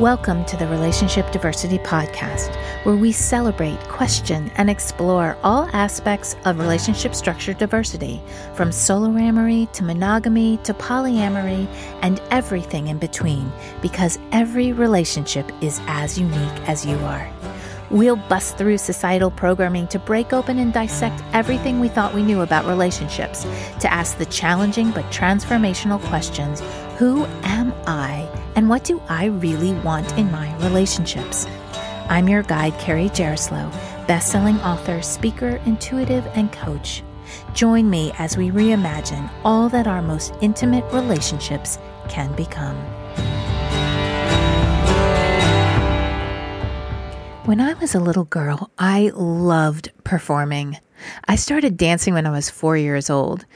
Welcome to the Relationship Diversity Podcast, where we celebrate, question, and explore all aspects of relationship structure diversity, from soloamory to monogamy to polyamory and everything in between, because every relationship is as unique as you are. We'll bust through societal programming to break open and dissect everything we thought we knew about relationships, to ask the challenging but transformational questions Who am I? And what do I really want in my relationships? I'm your guide, Carrie Jaroslaw, best-selling author, speaker, intuitive, and coach. Join me as we reimagine all that our most intimate relationships can become. When I was a little girl, I loved performing. I started dancing when I was four years old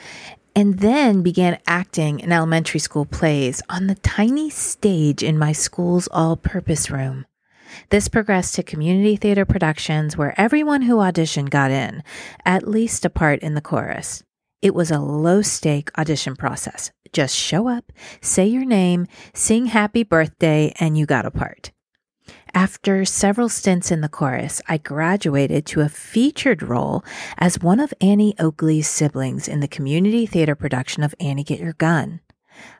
and then began acting in elementary school plays on the tiny stage in my school's all purpose room. This progressed to community theater productions where everyone who auditioned got in, at least a part in the chorus. It was a low stake audition process. Just show up, say your name, sing happy birthday, and you got a part. After several stints in the chorus, I graduated to a featured role as one of Annie Oakley's siblings in the community theater production of Annie Get Your Gun.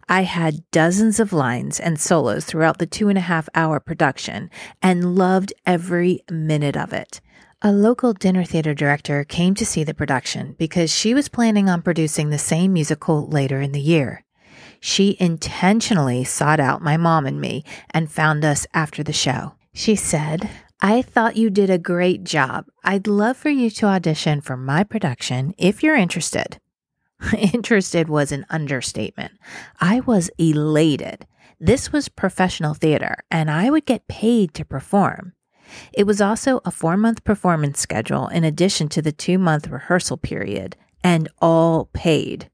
I had dozens of lines and solos throughout the two and a half hour production and loved every minute of it. A local dinner theater director came to see the production because she was planning on producing the same musical later in the year. She intentionally sought out my mom and me and found us after the show. She said, I thought you did a great job. I'd love for you to audition for my production if you're interested. interested was an understatement. I was elated. This was professional theater, and I would get paid to perform. It was also a four month performance schedule in addition to the two month rehearsal period, and all paid.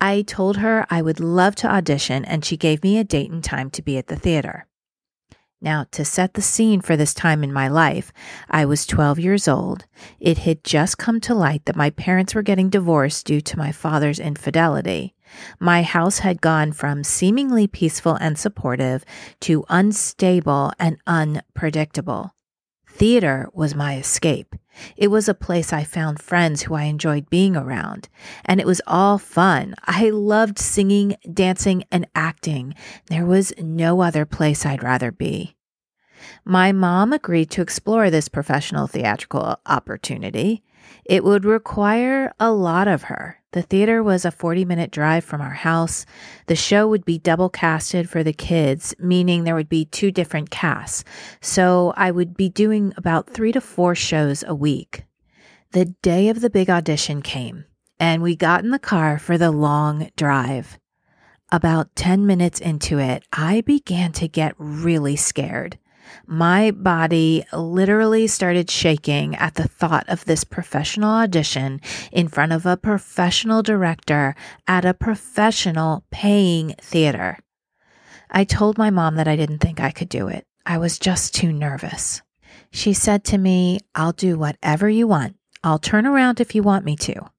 I told her I would love to audition, and she gave me a date and time to be at the theater. Now, to set the scene for this time in my life, I was 12 years old. It had just come to light that my parents were getting divorced due to my father's infidelity. My house had gone from seemingly peaceful and supportive to unstable and unpredictable. Theater was my escape. It was a place I found friends who I enjoyed being around, and it was all fun. I loved singing, dancing, and acting. There was no other place I'd rather be. My mom agreed to explore this professional theatrical opportunity. It would require a lot of her. The theater was a 40 minute drive from our house. The show would be double casted for the kids, meaning there would be two different casts. So I would be doing about three to four shows a week. The day of the big audition came, and we got in the car for the long drive. About 10 minutes into it, I began to get really scared. My body literally started shaking at the thought of this professional audition in front of a professional director at a professional paying theater. I told my mom that I didn't think I could do it. I was just too nervous. She said to me, I'll do whatever you want. I'll turn around if you want me to.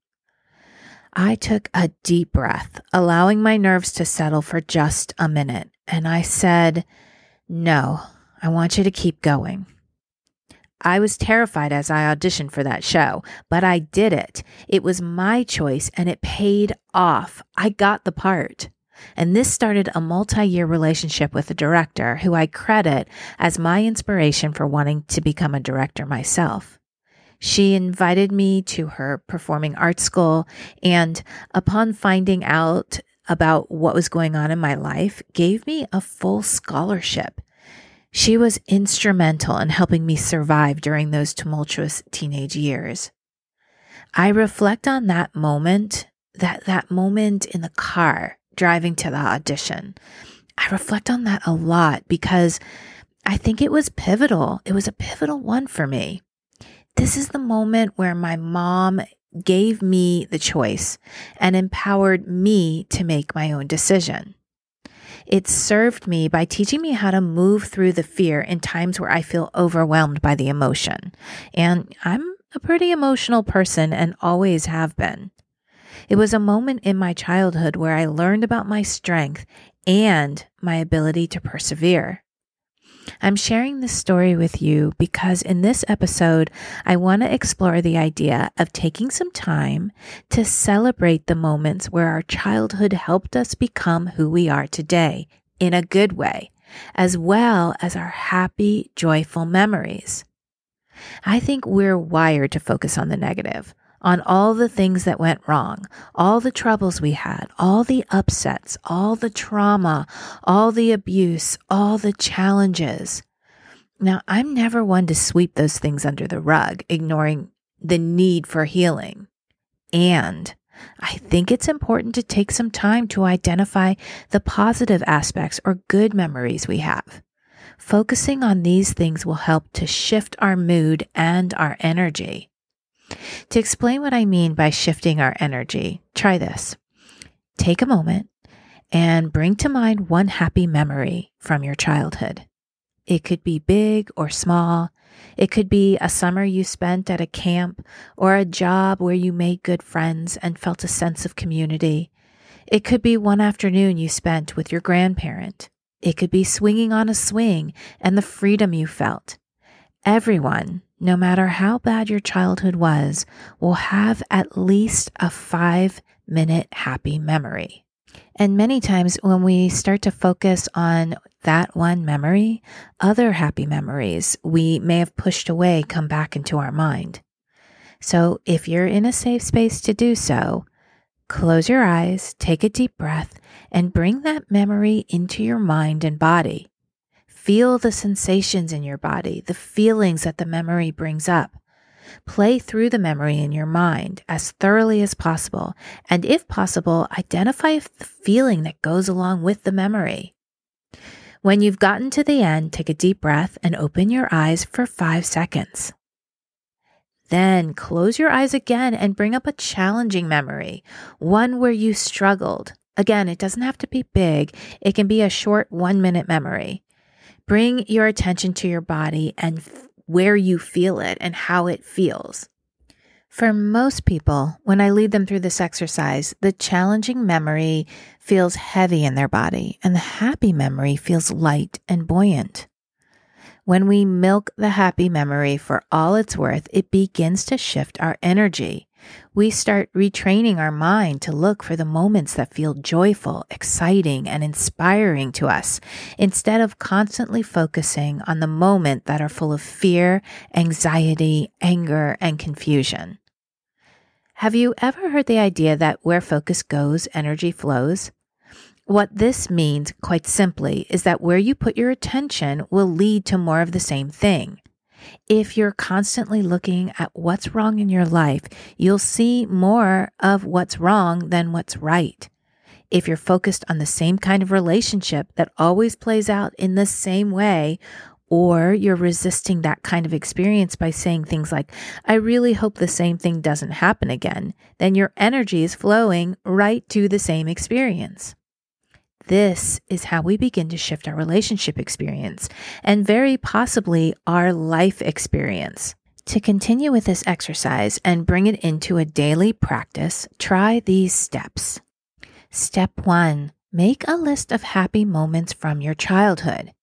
I took a deep breath, allowing my nerves to settle for just a minute, and I said, No, I want you to keep going. I was terrified as I auditioned for that show, but I did it. It was my choice and it paid off. I got the part. And this started a multi year relationship with a director who I credit as my inspiration for wanting to become a director myself. She invited me to her performing arts school, and upon finding out about what was going on in my life, gave me a full scholarship. She was instrumental in helping me survive during those tumultuous teenage years. I reflect on that moment, that, that moment in the car driving to the audition. I reflect on that a lot because I think it was pivotal. It was a pivotal one for me. This is the moment where my mom gave me the choice and empowered me to make my own decision. It served me by teaching me how to move through the fear in times where I feel overwhelmed by the emotion. And I'm a pretty emotional person and always have been. It was a moment in my childhood where I learned about my strength and my ability to persevere. I'm sharing this story with you because in this episode, I want to explore the idea of taking some time to celebrate the moments where our childhood helped us become who we are today in a good way, as well as our happy, joyful memories. I think we're wired to focus on the negative, on all the things that went wrong, all the troubles we had, all the upsets, all the trauma, all the abuse, all the challenges. Now, I'm never one to sweep those things under the rug, ignoring the need for healing. And I think it's important to take some time to identify the positive aspects or good memories we have. Focusing on these things will help to shift our mood and our energy. To explain what I mean by shifting our energy, try this. Take a moment and bring to mind one happy memory from your childhood. It could be big or small. It could be a summer you spent at a camp or a job where you made good friends and felt a sense of community. It could be one afternoon you spent with your grandparent. It could be swinging on a swing and the freedom you felt. Everyone, no matter how bad your childhood was, will have at least a five minute happy memory. And many times when we start to focus on that one memory, other happy memories we may have pushed away come back into our mind. So if you're in a safe space to do so, close your eyes, take a deep breath, and bring that memory into your mind and body. Feel the sensations in your body, the feelings that the memory brings up. Play through the memory in your mind as thoroughly as possible, and if possible, identify the feeling that goes along with the memory. When you've gotten to the end, take a deep breath and open your eyes for five seconds. Then close your eyes again and bring up a challenging memory, one where you struggled. Again, it doesn't have to be big, it can be a short one minute memory. Bring your attention to your body and where you feel it and how it feels. For most people, when I lead them through this exercise, the challenging memory feels heavy in their body and the happy memory feels light and buoyant. When we milk the happy memory for all it's worth, it begins to shift our energy we start retraining our mind to look for the moments that feel joyful, exciting, and inspiring to us instead of constantly focusing on the moment that are full of fear, anxiety, anger, and confusion. Have you ever heard the idea that where focus goes, energy flows? What this means, quite simply, is that where you put your attention will lead to more of the same thing. If you're constantly looking at what's wrong in your life, you'll see more of what's wrong than what's right. If you're focused on the same kind of relationship that always plays out in the same way, or you're resisting that kind of experience by saying things like, I really hope the same thing doesn't happen again, then your energy is flowing right to the same experience. This is how we begin to shift our relationship experience and very possibly our life experience. To continue with this exercise and bring it into a daily practice, try these steps. Step one, make a list of happy moments from your childhood.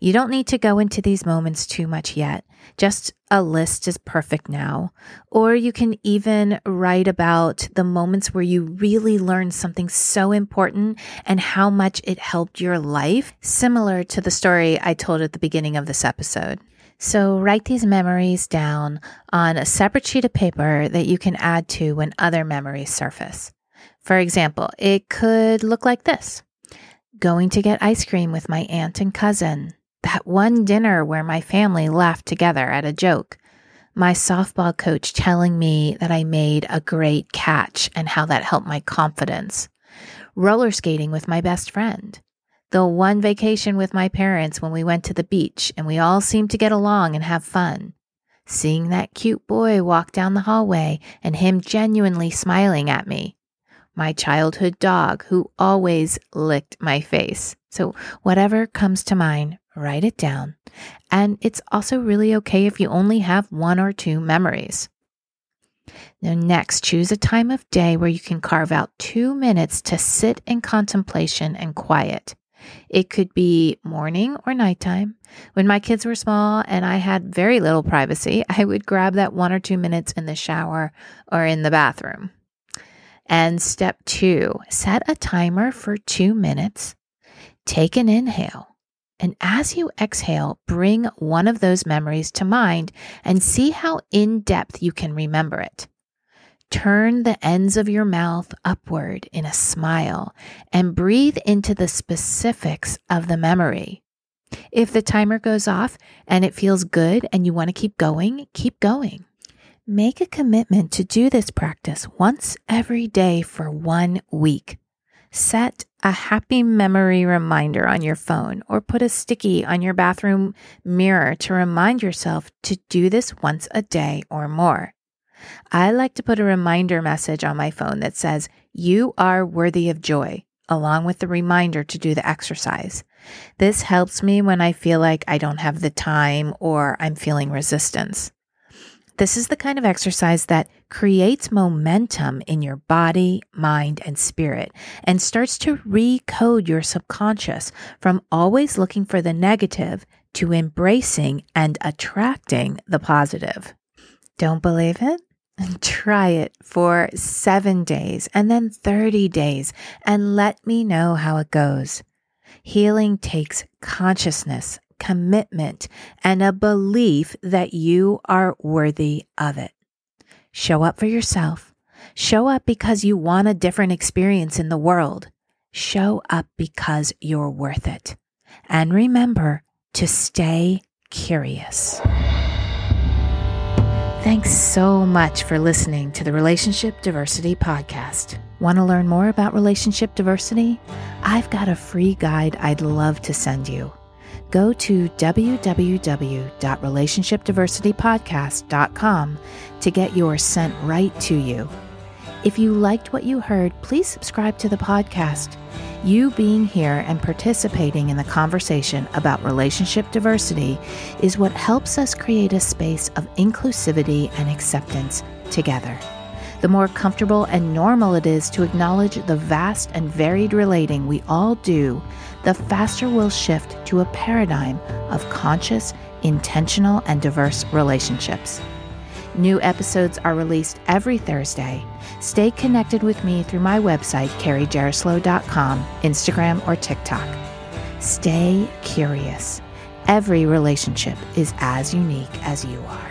You don't need to go into these moments too much yet. Just a list is perfect now. Or you can even write about the moments where you really learned something so important and how much it helped your life, similar to the story I told at the beginning of this episode. So write these memories down on a separate sheet of paper that you can add to when other memories surface. For example, it could look like this going to get ice cream with my aunt and cousin, that one dinner where my family laughed together at a joke, my softball coach telling me that I made a great catch and how that helped my confidence, roller skating with my best friend, the one vacation with my parents when we went to the beach and we all seemed to get along and have fun. Seeing that cute boy walk down the hallway and him genuinely smiling at me my childhood dog who always licked my face. So, whatever comes to mind, write it down. And it's also really okay if you only have one or two memories. Now, next, choose a time of day where you can carve out two minutes to sit in contemplation and quiet. It could be morning or nighttime. When my kids were small and I had very little privacy, I would grab that one or two minutes in the shower or in the bathroom. And step two, set a timer for two minutes. Take an inhale. And as you exhale, bring one of those memories to mind and see how in depth you can remember it. Turn the ends of your mouth upward in a smile and breathe into the specifics of the memory. If the timer goes off and it feels good and you want to keep going, keep going. Make a commitment to do this practice once every day for one week. Set a happy memory reminder on your phone or put a sticky on your bathroom mirror to remind yourself to do this once a day or more. I like to put a reminder message on my phone that says, You are worthy of joy, along with the reminder to do the exercise. This helps me when I feel like I don't have the time or I'm feeling resistance. This is the kind of exercise that creates momentum in your body, mind, and spirit and starts to recode your subconscious from always looking for the negative to embracing and attracting the positive. Don't believe it? Try it for seven days and then 30 days and let me know how it goes. Healing takes consciousness commitment, and a belief that you are worthy of it. Show up for yourself. Show up because you want a different experience in the world. Show up because you're worth it. And remember to stay curious. Thanks so much for listening to the Relationship Diversity Podcast. Want to learn more about relationship diversity? I've got a free guide I'd love to send you go to www.relationshipdiversitypodcast.com to get yours sent right to you. If you liked what you heard, please subscribe to the podcast. You being here and participating in the conversation about relationship diversity is what helps us create a space of inclusivity and acceptance together. The more comfortable and normal it is to acknowledge the vast and varied relating we all do, the faster we'll shift to a paradigm of conscious, intentional, and diverse relationships. New episodes are released every Thursday. Stay connected with me through my website, carriejaroslaw.com, Instagram, or TikTok. Stay curious. Every relationship is as unique as you are.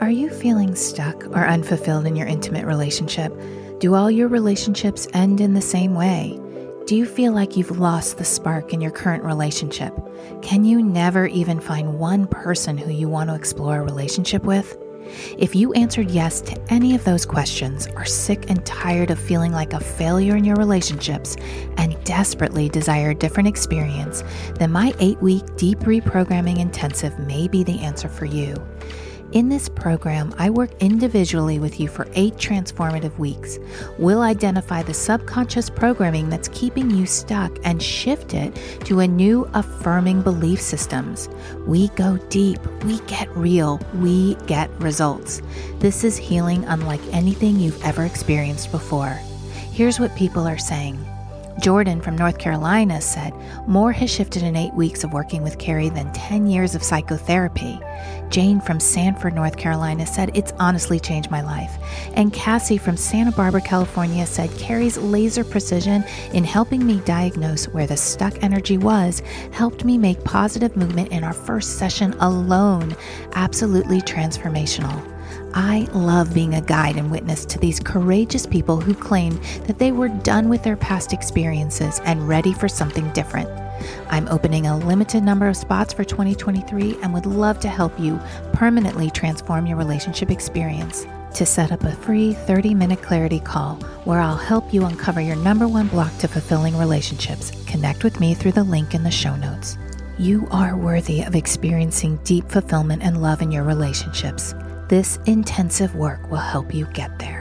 Are you feeling stuck or unfulfilled in your intimate relationship? Do all your relationships end in the same way? Do you feel like you've lost the spark in your current relationship? Can you never even find one person who you want to explore a relationship with? If you answered yes to any of those questions, are sick and tired of feeling like a failure in your relationships, and desperately desire a different experience, then my eight week deep reprogramming intensive may be the answer for you. In this program, I work individually with you for eight transformative weeks. We'll identify the subconscious programming that's keeping you stuck and shift it to a new affirming belief systems. We go deep, we get real, we get results. This is healing unlike anything you've ever experienced before. Here's what people are saying. Jordan from North Carolina said, More has shifted in eight weeks of working with Carrie than 10 years of psychotherapy. Jane from Sanford, North Carolina said, It's honestly changed my life. And Cassie from Santa Barbara, California said, Carrie's laser precision in helping me diagnose where the stuck energy was helped me make positive movement in our first session alone. Absolutely transformational. I love being a guide and witness to these courageous people who claim that they were done with their past experiences and ready for something different. I'm opening a limited number of spots for 2023 and would love to help you permanently transform your relationship experience. To set up a free 30 minute clarity call where I'll help you uncover your number one block to fulfilling relationships, connect with me through the link in the show notes. You are worthy of experiencing deep fulfillment and love in your relationships. This intensive work will help you get there.